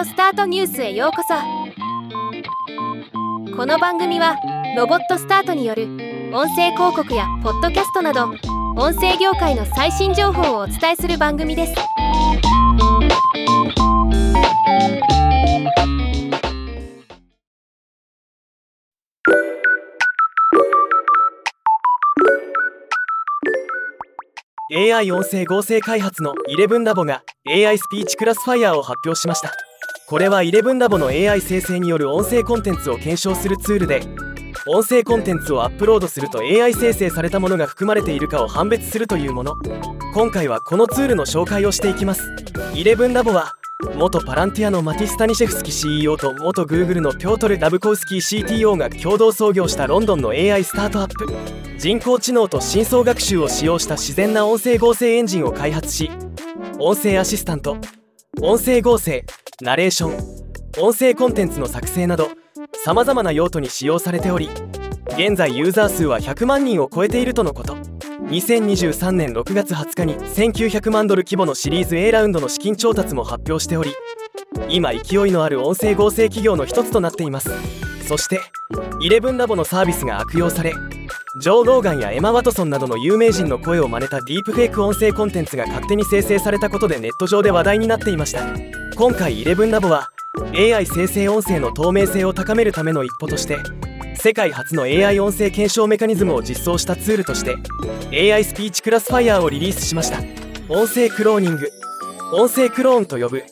オスタートニュースへようこそ。この番組はロボットスタートによる音声広告やポッドキャストなど音声業界の最新情報をお伝えする番組です。AI 音声合成開発の11ラボが AI スピーチクラスファイヤーを発表しました。これは11ラボの AI 生成による音声コンテンツを検証するツールで音声コンテンツをアップロードすると AI 生成されたものが含まれているかを判別するというもの。今回はこのツールの紹介をしていきます。11ラボは元パランティアのマティス・タニシェフスキ CEO と元 Google のピョートル・ラブコウスキー CTO が共同創業したロンドンの AI スタートアップ。人工知能と深層学習を使用した自然な音声合成エンジンを開発し音声アシスタント音声合成ナレーション音声コンテンツの作成などさまざまな用途に使用されており現在ユーザー数は100万人を超えているとのこと。2023年6月20日に1900万ドル規模のシリーズ A ラウンドの資金調達も発表しており今勢いのある音声合成企業の一つとなっています。そして11ラボのサービスが悪用されジョー・ローガンやエマ・ワトソンなどの有名人の声を真似たディープフェイク音声コンテンツが勝手に生成されたことでネット上で話題になっていました。今回11ラボは AI 生成音声の透明性を高めるための一歩として世界初の AI 音声検証メカニズムを実装したツールとして AI スピーチクラスファイヤーをリリースしました。音声クローニング音声クローンと呼ぶ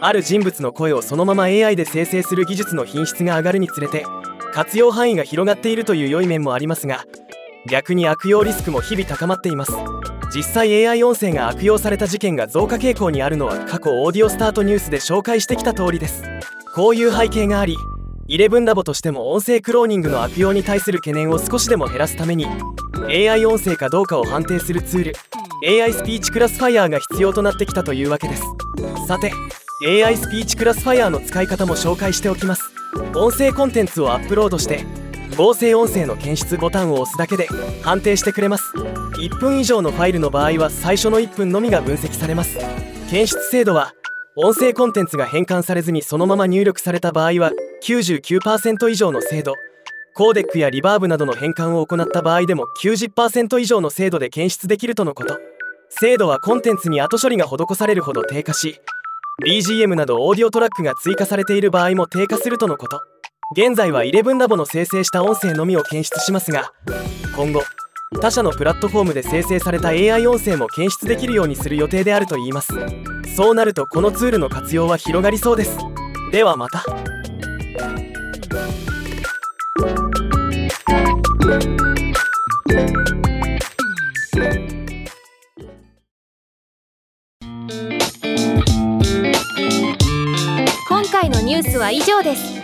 ある人物の声をそのまま AI で生成する技術の品質が上がるにつれて活用範囲が広がっているという良い面もありますが逆に悪用リスクも日々高まっています。実際 AI 音声が悪用された事件が増加傾向にあるのは過去オーディオスタートニュースで紹介してきた通りです。こういう背景があり11ラボとしても音声クローニングの悪用に対する懸念を少しでも減らすために AI 音声かどうかを判定するツール AI スピーチクラスファイヤーが必要となってきたというわけです。さて AI スピーチクラスファイヤーの使い方も紹介しておきます。音声コンテンツをアップロードして合成音声の検出ボタンを押すだけで判定してくれます。1分以上のファイルの場合は最初の1分のみが分析されます。検出精度は音声コンテンツが変換されずにそのまま入力された場合は99%以上の精度。コーデックやリバーブなどの変換を行った場合でも90%以上の精度で検出できるとのこと。精度はコンテンツに後処理が施されるほど低下し BGM などオーディオトラックが追加されている場合も低下するとのこと。現在は11ラボの生成した音声のみを検出しますが今後他社のプラットフォームで生成された AI 音声も検出できるようにする予定であるといいます。そうなるとこのツールの活用は広がりそうです。ではまた。今回のニュースは以上です。